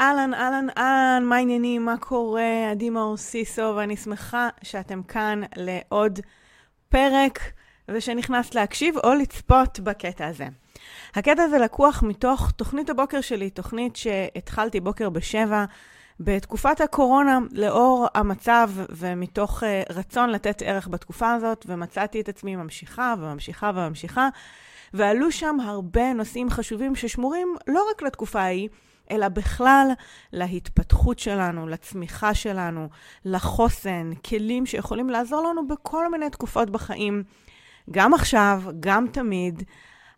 אהלן, אהלן, אהלן, מה העניינים? מה קורה? עדי מאור סיסו, ואני שמחה שאתם כאן לעוד פרק, ושנכנסת להקשיב או לצפות בקטע הזה. הקטע הזה לקוח מתוך תוכנית הבוקר שלי, תוכנית שהתחלתי בוקר בשבע. בתקופת הקורונה, לאור המצב ומתוך uh, רצון לתת ערך בתקופה הזאת, ומצאתי את עצמי ממשיכה וממשיכה וממשיכה, ועלו שם הרבה נושאים חשובים ששמורים לא רק לתקופה ההיא, אלא בכלל להתפתחות שלנו, לצמיחה שלנו, לחוסן, כלים שיכולים לעזור לנו בכל מיני תקופות בחיים, גם עכשיו, גם תמיד.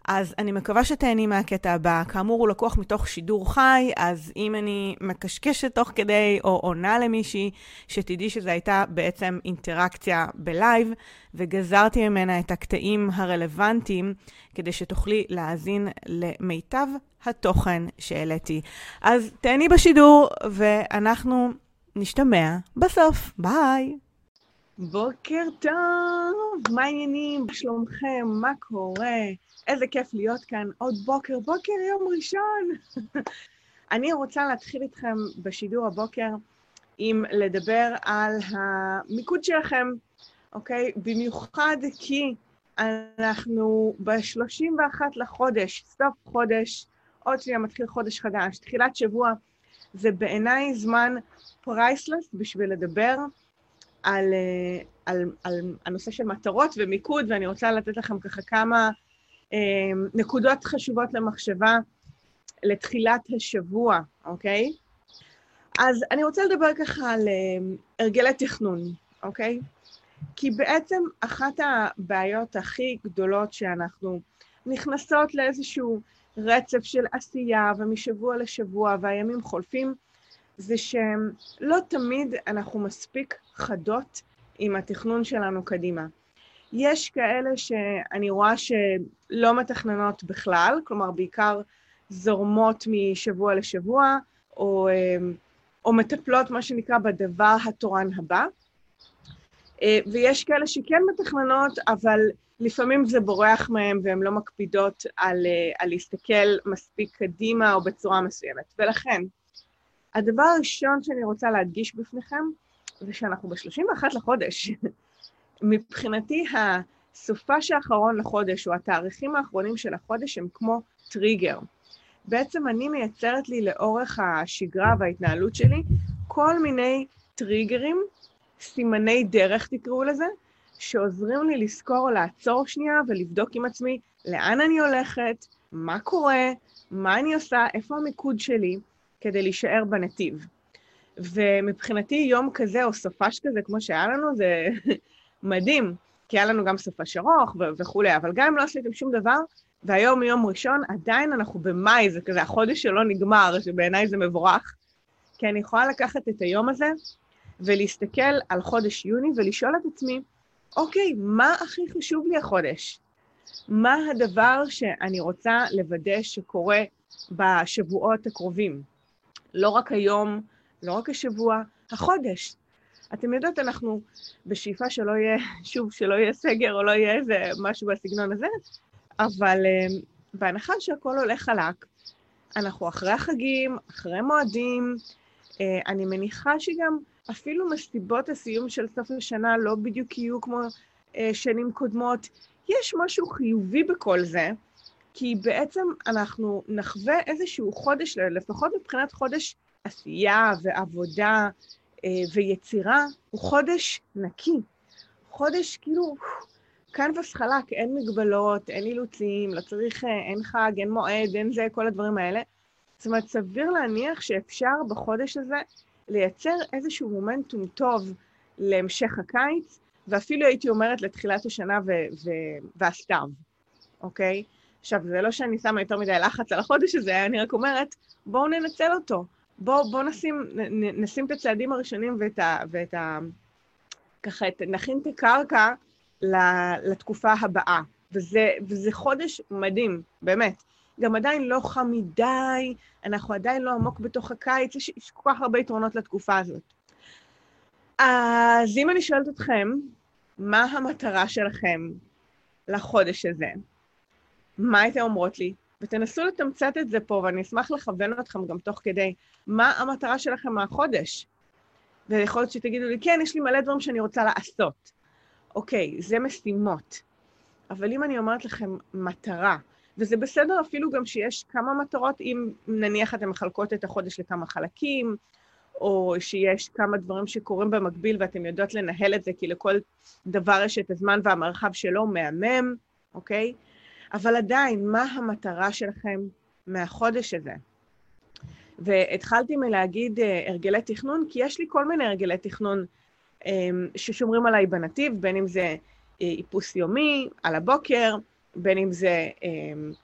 אז אני מקווה שתהני מהקטע הבא. כאמור, הוא לקוח מתוך שידור חי, אז אם אני מקשקשת תוך כדי או עונה למישהי, שתדעי שזו הייתה בעצם אינטראקציה בלייב, וגזרתי ממנה את הקטעים הרלוונטיים, כדי שתוכלי להאזין למיטב התוכן שהעליתי. אז תהני בשידור, ואנחנו נשתמע בסוף. ביי. בוקר טוב, מה העניינים? שלומכם? מה קורה? איזה כיף להיות כאן עוד בוקר, בוקר יום ראשון. אני רוצה להתחיל איתכם בשידור הבוקר עם לדבר על המיקוד שלכם, אוקיי? במיוחד כי אנחנו ב-31 לחודש, סוף חודש, עוד שנייה מתחיל חודש חדש, תחילת שבוע. זה בעיניי זמן פרייסלס בשביל לדבר על, אה, על, על הנושא של מטרות ומיקוד, ואני רוצה לתת לכם ככה כמה אמ, נקודות חשובות למחשבה לתחילת השבוע, אוקיי? אז אני רוצה לדבר ככה על אמ, הרגלי תכנון, אוקיי? כי בעצם אחת הבעיות הכי גדולות שאנחנו נכנסות לאיזשהו רצף של עשייה ומשבוע לשבוע והימים חולפים, זה שלא תמיד אנחנו מספיק חדות עם התכנון שלנו קדימה. יש כאלה שאני רואה שלא מתכננות בכלל, כלומר, בעיקר זורמות משבוע לשבוע, או, אמ, או מטפלות, מה שנקרא, בדבר התורן הבא. אה, ויש כאלה שכן מתכננות, אבל לפעמים זה בורח מהם והן לא מקפידות על, אה, על להסתכל מספיק קדימה או בצורה מסוימת. ולכן, הדבר הראשון שאני רוצה להדגיש בפניכם, זה שאנחנו ב-31 לחודש. מבחינתי, הסופש האחרון לחודש, או התאריכים האחרונים של החודש, הם כמו טריגר. בעצם אני מייצרת לי לאורך השגרה וההתנהלות שלי כל מיני טריגרים, סימני דרך תקראו לזה, שעוזרים לי לזכור או לעצור שנייה ולבדוק עם עצמי לאן אני הולכת, מה קורה, מה אני עושה, איפה המיקוד שלי, כדי להישאר בנתיב. ומבחינתי יום כזה או סופש כזה, כמו שהיה לנו, זה מדהים, כי היה לנו גם סופש ארוך ו- וכולי, אבל גם אם לא עשיתם שום דבר, והיום יום ראשון, עדיין אנחנו במאי, זה כזה החודש שלא נגמר, שבעיניי זה מבורך, כי אני יכולה לקחת את היום הזה ולהסתכל על חודש יוני ולשאול את עצמי, אוקיי, מה הכי חשוב לי החודש? מה הדבר שאני רוצה לוודא שקורה בשבועות הקרובים? לא רק היום, לא רק השבוע, החודש. אתם יודעות, אנחנו בשאיפה שלא יהיה, שוב, שלא יהיה סגר או לא יהיה איזה משהו בסגנון הזה, אבל אה, בהנחה שהכל הולך חלק, אנחנו אחרי החגים, אחרי מועדים, אה, אני מניחה שגם אפילו מסיבות הסיום של סוף השנה לא בדיוק יהיו כמו אה, שנים קודמות. יש משהו חיובי בכל זה, כי בעצם אנחנו נחווה איזשהו חודש, לפחות מבחינת חודש עשייה ועבודה אה, ויצירה, הוא חודש נקי. חודש כאילו, קנבס חלק, אין מגבלות, אין אילוצים, לא צריך, אה, אין חג, אין מועד, אין זה, כל הדברים האלה. זאת אומרת, סביר להניח שאפשר בחודש הזה לייצר איזשהו מומנטום טוב להמשך הקיץ, ואפילו הייתי אומרת לתחילת השנה ו- ו- והסתיו, אוקיי? עכשיו, זה לא שאני שמה יותר מדי לחץ על החודש הזה, אני רק אומרת, בואו ננצל אותו. בואו בוא נשים, נשים את הצעדים הראשונים ואת ה... ואת ה ככה, את, נכין את הקרקע לתקופה הבאה. וזה, וזה חודש מדהים, באמת. גם עדיין לא חם מדי, אנחנו עדיין לא עמוק בתוך הקיץ, יש, יש כל כך הרבה יתרונות לתקופה הזאת. אז אם אני שואלת אתכם, מה המטרה שלכם לחודש הזה? מה הייתם אומרות לי? ותנסו לתמצת את זה פה, ואני אשמח לכוון אתכם גם תוך כדי, מה המטרה שלכם מהחודש? ויכול להיות שתגידו לי, כן, יש לי מלא דברים שאני רוצה לעשות. אוקיי, זה משימות. אבל אם אני אומרת לכם מטרה, וזה בסדר אפילו גם שיש כמה מטרות, אם נניח אתן מחלקות את החודש לכמה חלקים, או שיש כמה דברים שקורים במקביל ואתן יודעות לנהל את זה, כי לכל דבר יש את הזמן והמרחב שלו, מהמם, אוקיי? אבל עדיין, מה המטרה שלכם מהחודש הזה? והתחלתי מלהגיד uh, הרגלי תכנון, כי יש לי כל מיני הרגלי תכנון um, ששומרים עליי בנתיב, בין אם זה uh, איפוס יומי על הבוקר, בין אם זה um,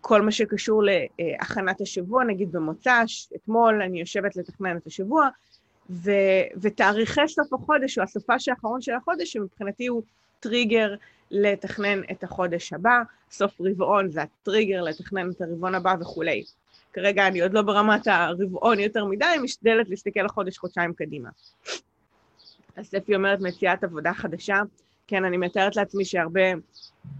כל מה שקשור להכנת השבוע, נגיד במוצ"ש, אתמול אני יושבת לתכנן את השבוע, ו, ותאריכי סוף החודש, או הסופה האחרון של החודש, שמבחינתי הוא טריגר לתכנן את החודש הבא, סוף רבעון זה הטריגר לתכנן את הרבעון הבא וכולי. כרגע אני עוד לא ברמת הרבעון יותר מדי, משתדלת להסתכל לחודש, חודשיים קדימה. אז ספי אומרת מציאת עבודה חדשה. כן, אני מתארת לעצמי שהרבה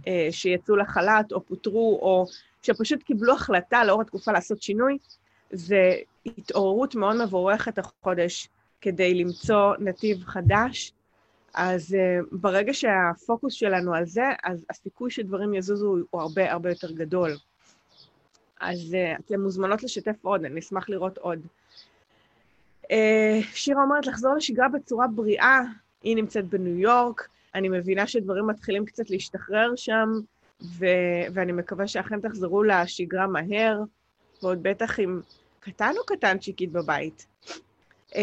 אה, שיצאו לחל"ת או פוטרו, או שפשוט קיבלו החלטה לאור התקופה לעשות שינוי, זה התעוררות מאוד מבורכת החודש כדי למצוא נתיב חדש. אז uh, ברגע שהפוקוס שלנו על זה, אז הסיכוי שדברים יזוזו הוא הרבה הרבה יותר גדול. אז uh, אתן מוזמנות לשתף עוד, אני אשמח לראות עוד. Uh, שירה אומרת לחזור לשגרה בצורה בריאה, היא נמצאת בניו יורק, אני מבינה שדברים מתחילים קצת להשתחרר שם, ו- ואני מקווה שאכן תחזרו לשגרה מהר, ועוד בטח עם קטן או קטנצ'יקית בבית. Um,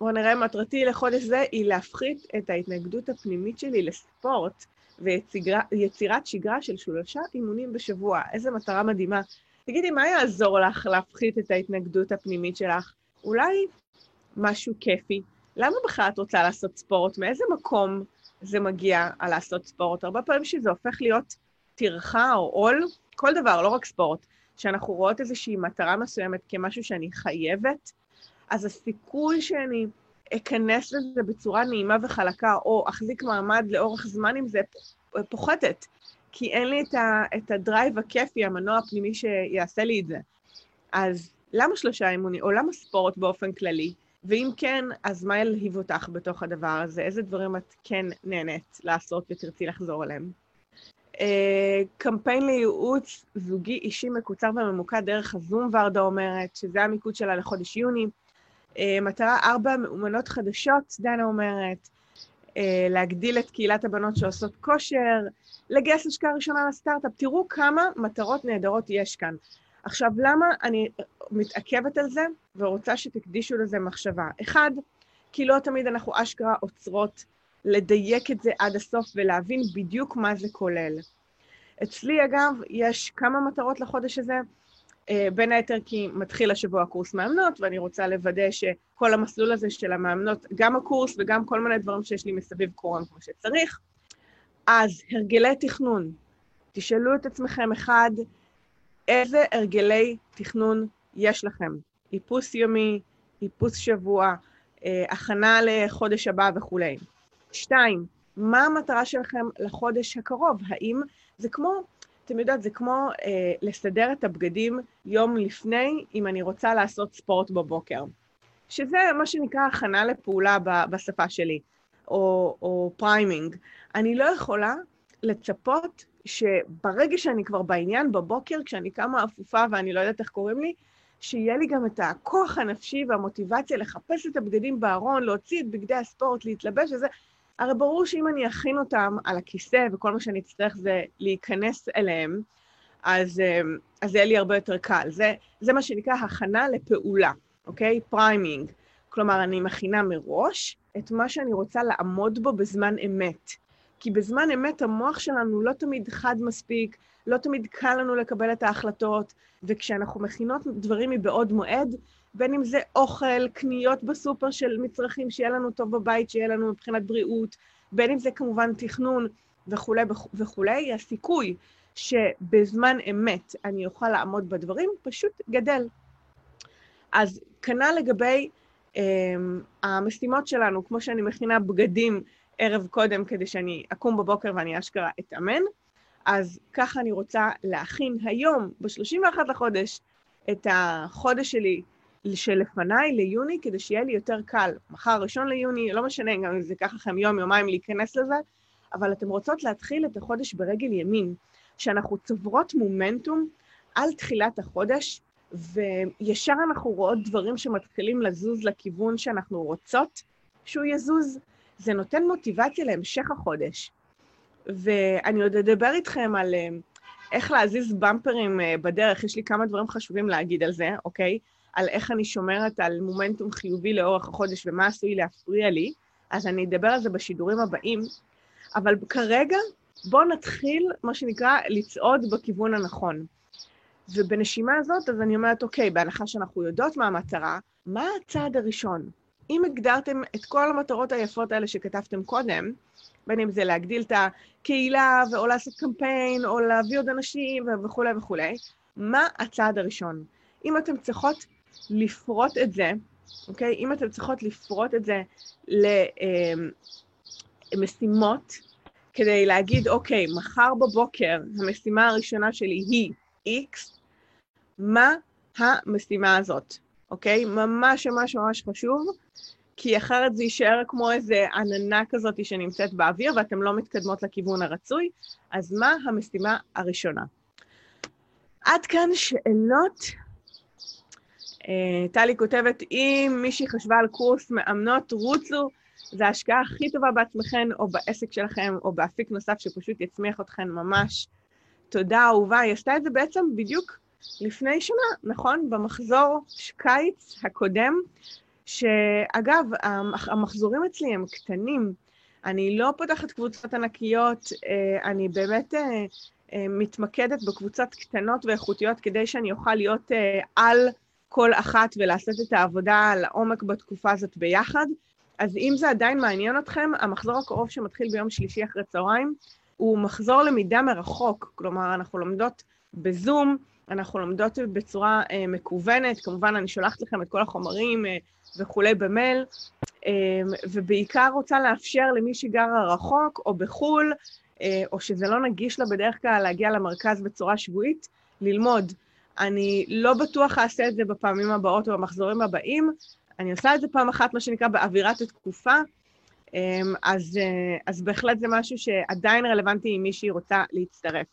בואו נראה, מטרתי לחודש זה היא להפחית את ההתנגדות הפנימית שלי לספורט ויצירת שגרה של שלושה אימונים בשבוע. איזה מטרה מדהימה. תגידי, מה יעזור לך להפחית את ההתנגדות הפנימית שלך? אולי משהו כיפי. למה בכלל את רוצה לעשות ספורט? מאיזה מקום זה מגיע על לעשות ספורט? הרבה פעמים שזה הופך להיות טרחה או עול, כל דבר, לא רק ספורט, שאנחנו רואות איזושהי מטרה מסוימת כמשהו שאני חייבת, אז הסיכוי שאני אכנס לזה בצורה נעימה וחלקה, או אחזיק מעמד לאורך זמן עם זה, פוחתת. כי אין לי את, ה, את הדרייב הכיפי, המנוע הפנימי שיעשה לי את זה. אז למה שלושה אימונים, או למה ספורט באופן כללי? ואם כן, אז מה ילהיב אותך בתוך הדבר הזה? איזה דברים את כן נהנית לעשות ותרצי לחזור אליהם? Uh, קמפיין לייעוץ זוגי אישי מקוצר וממוקד דרך הזום, ורדה אומרת, שזה המיקוד שלה לחודש יוני. אה, מטרה ארבע, מאומנות חדשות, דנה אומרת, אה, להגדיל את קהילת הבנות שעושות כושר, לגייס השקעה ראשונה לסטארט-אפ. תראו כמה מטרות נהדרות יש כאן. עכשיו, למה אני מתעכבת על זה ורוצה שתקדישו לזה מחשבה? אחד, כי לא תמיד אנחנו אשכרה עוצרות לדייק את זה עד הסוף ולהבין בדיוק מה זה כולל. אצלי, אגב, יש כמה מטרות לחודש הזה. אה, בין היתר כי מתחיל השבוע קורס מאמנות, ואני רוצה לוודא שכל המסלול הזה של המאמנות, גם הקורס וגם כל מיני דברים שיש לי מסביב קוראים כמו שצריך. אז הרגלי תכנון, תשאלו את עצמכם, אחד, איזה הרגלי תכנון יש לכם? איפוס יומי, איפוס שבוע, אה, הכנה לחודש הבא וכולי. שתיים, מה המטרה שלכם לחודש הקרוב? האם זה כמו אתם יודעת, זה כמו אה, לסדר את הבגדים יום לפני, אם אני רוצה לעשות ספורט בבוקר. שזה מה שנקרא הכנה לפעולה ב- בשפה שלי, או, או priming. אני לא יכולה לצפות שברגע שאני כבר בעניין, בבוקר, כשאני קמה עפופה ואני לא יודעת איך קוראים לי, שיהיה לי גם את הכוח הנפשי והמוטיבציה לחפש את הבגדים בארון, להוציא את בגדי הספורט, להתלבש וזה. הרי ברור שאם אני אכין אותם על הכיסא וכל מה שאני אצטרך זה להיכנס אליהם, אז, אמ, אז זה יהיה לי הרבה יותר קל. זה, זה מה שנקרא הכנה לפעולה, אוקיי? priming. כלומר, אני מכינה מראש את מה שאני רוצה לעמוד בו בזמן אמת. כי בזמן אמת המוח שלנו לא תמיד חד מספיק, לא תמיד קל לנו לקבל את ההחלטות, וכשאנחנו מכינות דברים מבעוד מועד, בין אם זה אוכל, קניות בסופר של מצרכים, שיהיה לנו טוב בבית, שיהיה לנו מבחינת בריאות, בין אם זה כמובן תכנון וכולי וכולי, הסיכוי שבזמן אמת אני אוכל לעמוד בדברים פשוט גדל. אז כנ"ל לגבי um, המשימות שלנו, כמו שאני מכינה בגדים ערב קודם כדי שאני אקום בבוקר ואני אשכרה אתאמן, אז ככה אני רוצה להכין היום, ב-31 לחודש, את החודש שלי שלפניי ליוני, כדי שיהיה לי יותר קל. מחר, ראשון ליוני, לא משנה, גם אם זה ייקח לכם יום, יומיים להיכנס לזה, אבל אתן רוצות להתחיל את החודש ברגל ימין, שאנחנו צוברות מומנטום על תחילת החודש, וישר אנחנו רואות דברים שמתחילים לזוז לכיוון שאנחנו רוצות שהוא יזוז. זה נותן מוטיבציה להמשך החודש. ואני עוד אדבר איתכם על אה, איך להזיז במפרים אה, בדרך, יש לי כמה דברים חשובים להגיד על זה, אוקיי? על איך אני שומרת על מומנטום חיובי לאורך החודש ומה עשוי להפריע לי, אז אני אדבר על זה בשידורים הבאים. אבל כרגע, בואו נתחיל, מה שנקרא, לצעוד בכיוון הנכון. ובנשימה הזאת, אז אני אומרת, אוקיי, בהנחה שאנחנו יודעות מה המטרה, מה הצעד הראשון? אם הגדרתם את כל המטרות היפות האלה שכתבתם קודם, בין אם זה להגדיל את הקהילה, או לעשות קמפיין, או להביא עוד אנשים וכולי וכולי, מה הצעד הראשון? אם אתן צריכות לפרוט את זה, אוקיי? אם אתן צריכות לפרוט את זה למשימות, כדי להגיד, אוקיי, מחר בבוקר המשימה הראשונה שלי היא X, מה המשימה הזאת, אוקיי? ממש ממש ממש חשוב, כי אחרת זה יישאר כמו איזה עננה כזאת שנמצאת באוויר ואתן לא מתקדמות לכיוון הרצוי, אז מה המשימה הראשונה? עד כאן שאלות. אה, טלי כותבת, אם מישהי חשבה על קורס מאמנות, רוצו, זו ההשקעה הכי טובה בעצמכם, או בעסק שלכם, או באפיק נוסף שפשוט יצמיח אתכם ממש. תודה, אהובה. היא עשתה את זה בעצם בדיוק לפני שנה, נכון? במחזור קיץ הקודם, שאגב, המחזורים אצלי הם קטנים. אני לא פותחת קבוצות ענקיות, אה, אני באמת אה, מתמקדת בקבוצות קטנות ואיכותיות כדי שאני אוכל להיות על כל אחת ולעשות את העבודה לעומק בתקופה הזאת ביחד. אז אם זה עדיין מעניין אתכם, המחזור הקרוב שמתחיל ביום שלישי אחרי צהריים הוא מחזור למידה מרחוק, כלומר, אנחנו לומדות בזום, אנחנו לומדות בצורה אה, מקוונת, כמובן אני שולחת לכם את כל החומרים אה, וכולי במייל, אה, ובעיקר רוצה לאפשר למי שגרה רחוק או בחו"ל, אה, או שזה לא נגיש לה בדרך כלל להגיע למרכז בצורה שבועית, ללמוד. אני לא בטוח אעשה את זה בפעמים הבאות או במחזורים הבאים, אני עושה את זה פעם אחת, מה שנקרא, באווירת התקופה, אה, אז, אה, אז בהחלט זה משהו שעדיין רלוונטי אם מישהי רוצה להצטרף.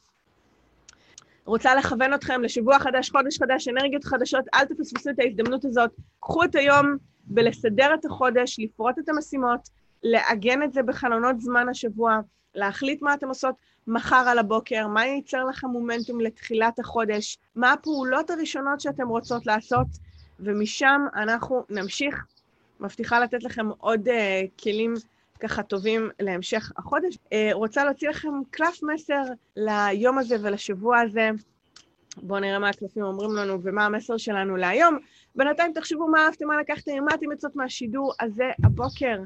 רוצה לכוון אתכם לשבוע חדש, חודש חדש, אנרגיות חדשות, אל תפספסו את ההזדמנות הזאת. קחו את היום בלסדר את החודש, לפרוט את המשימות, לעגן את זה בחלונות זמן השבוע, להחליט מה אתם עושות מחר על הבוקר, מה ייצר לכם מומנטום לתחילת החודש, מה הפעולות הראשונות שאתם רוצות לעשות, ומשם אנחנו נמשיך. מבטיחה לתת לכם עוד uh, כלים ככה טובים להמשך החודש. אה, רוצה להוציא לכם קלף מסר ליום הזה ולשבוע הזה. בואו נראה מה הקלפים אומרים לנו ומה המסר שלנו להיום. בינתיים תחשבו מה אהבתם, מה לקחתם, מה אתם יוצאות מהשידור הזה הבוקר.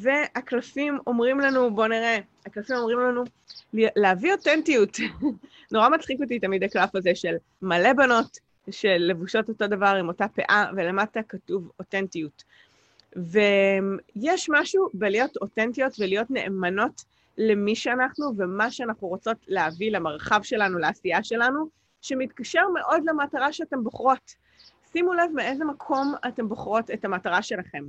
והקלפים אומרים לנו, בואו נראה, הקלפים אומרים לנו להביא אותנטיות. נורא מצחיק אותי תמיד הקלף הזה של מלא בנות שלבושות אותו דבר עם אותה פאה, ולמטה כתוב אותנטיות. ויש משהו בלהיות אותנטיות ולהיות נאמנות למי שאנחנו ומה שאנחנו רוצות להביא למרחב שלנו, לעשייה שלנו, שמתקשר מאוד למטרה שאתן בוחרות. שימו לב מאיזה מקום אתן בוחרות את המטרה שלכם.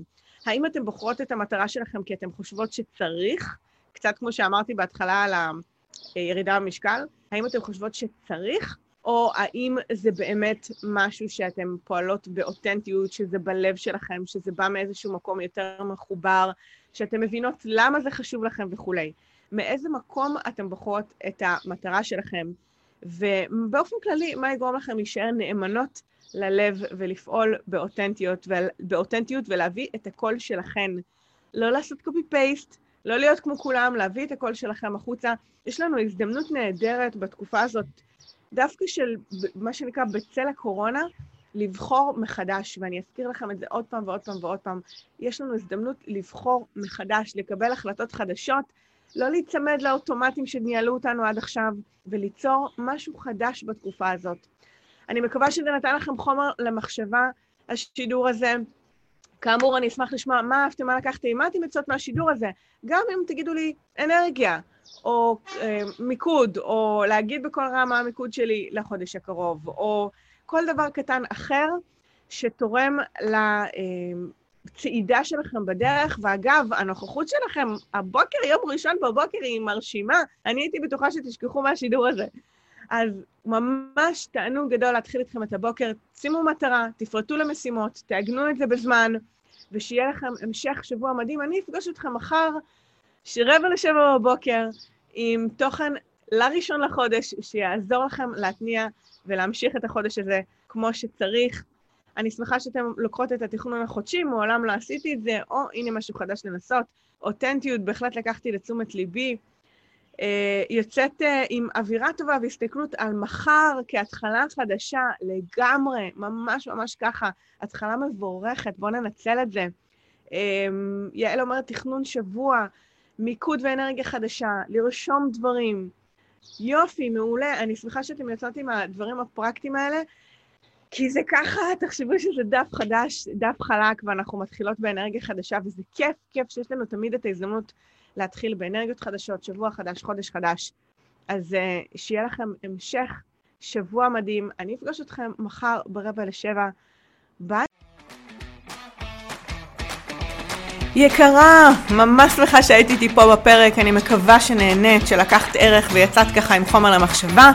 האם אתן בוחרות את המטרה שלכם כי אתן חושבות שצריך, קצת כמו שאמרתי בהתחלה על הירידה במשקל, האם אתן חושבות שצריך, או האם זה באמת משהו שאתם פועלות באותנטיות, שזה בלב שלכם, שזה בא מאיזשהו מקום יותר מחובר, שאתם מבינות למה זה חשוב לכם וכולי. מאיזה מקום אתם בוחרות את המטרה שלכם, ובאופן כללי, מה יגרום לכם להישאר נאמנות ללב ולפעול באותנטיות, באותנטיות ולהביא את הקול שלכם. לא לעשות קופי פייסט, לא להיות כמו כולם, להביא את הקול שלכם החוצה. יש לנו הזדמנות נהדרת בתקופה הזאת דווקא של מה שנקרא בצל הקורונה, לבחור מחדש, ואני אזכיר לכם את זה עוד פעם ועוד פעם ועוד פעם, יש לנו הזדמנות לבחור מחדש, לקבל החלטות חדשות, לא להיצמד לאוטומטים שניהלו אותנו עד עכשיו, וליצור משהו חדש בתקופה הזאת. אני מקווה שזה נתן לכם חומר למחשבה, השידור הזה. כאמור, אני אשמח לשמוע מה אהבתם, מה לקחתם, מה אתם יוצאות מהשידור הזה. גם אם תגידו לי, אנרגיה, או אה, מיקוד, או להגיד בקול רם מה המיקוד שלי לחודש הקרוב, או כל דבר קטן אחר שתורם לצעידה שלכם בדרך. ואגב, הנוכחות שלכם הבוקר, יום ראשון בבוקר, היא מרשימה. אני הייתי בטוחה שתשכחו מהשידור הזה. אז ממש תענוג גדול להתחיל איתכם את הבוקר. שימו מטרה, תפרטו למשימות, תעגנו את זה בזמן, ושיהיה לכם המשך שבוע מדהים. אני אפגוש אתכם מחר, רבע לשבע בבוקר, עם תוכן לראשון לחודש, שיעזור לכם להתניע ולהמשיך את החודש הזה כמו שצריך. אני שמחה שאתם לוקחות את התכנון החודשי, מעולם לא עשיתי את זה, או הנה משהו חדש לנסות. אותנטיות בהחלט לקחתי לתשומת ליבי. אה, יוצאת אה, עם אווירה טובה והסתכלות על מחר כהתחלה חדשה לגמרי, ממש ממש ככה, התחלה מבורכת, בואו ננצל את זה. אה, יעל אומרת, תכנון שבוע, מיקוד ואנרגיה חדשה, לרשום דברים. יופי, מעולה. אני שמחה שאתם יוצאות עם הדברים הפרקטיים האלה, כי זה ככה, תחשבו שזה דף חדש, דף חלק, ואנחנו מתחילות באנרגיה חדשה, וזה כיף, כיף שיש לנו תמיד את ההזדמנות להתחיל באנרגיות חדשות, שבוע חדש, חודש חדש. אז uh, שיהיה לכם המשך שבוע מדהים. אני אפגוש אתכם מחר ברבע לשבע. ביי. יקרה, ממש שמחה שהיית איתי פה בפרק, אני מקווה שנהנית, שלקחת ערך ויצאת ככה עם חומר למחשבה.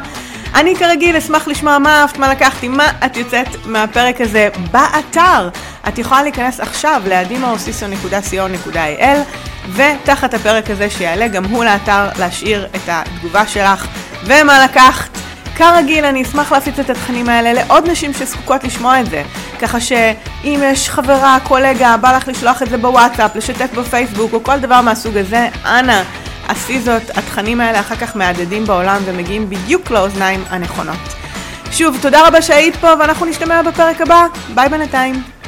אני כרגיל אשמח לשמוע מה אהבת, מה לקחתי, מה את יוצאת מהפרק הזה באתר. את יכולה להיכנס עכשיו לאדימאוסיסו.co.il ותחת הפרק הזה שיעלה גם הוא לאתר להשאיר את התגובה שלך ומה לקחת. כרגיל, אני אשמח להפיץ את התכנים האלה לעוד נשים שזקוקות לשמוע את זה. ככה שאם יש חברה, קולגה, בא לך לשלוח את זה בוואטסאפ, לשתף בפייסבוק או כל דבר מהסוג הזה, אנא, עשי זאת. התכנים האלה אחר כך מהדהדים בעולם ומגיעים בדיוק לאוזניים הנכונות. שוב, תודה רבה שהיית פה ואנחנו נשתמע בפרק הבא. ביי בינתיים.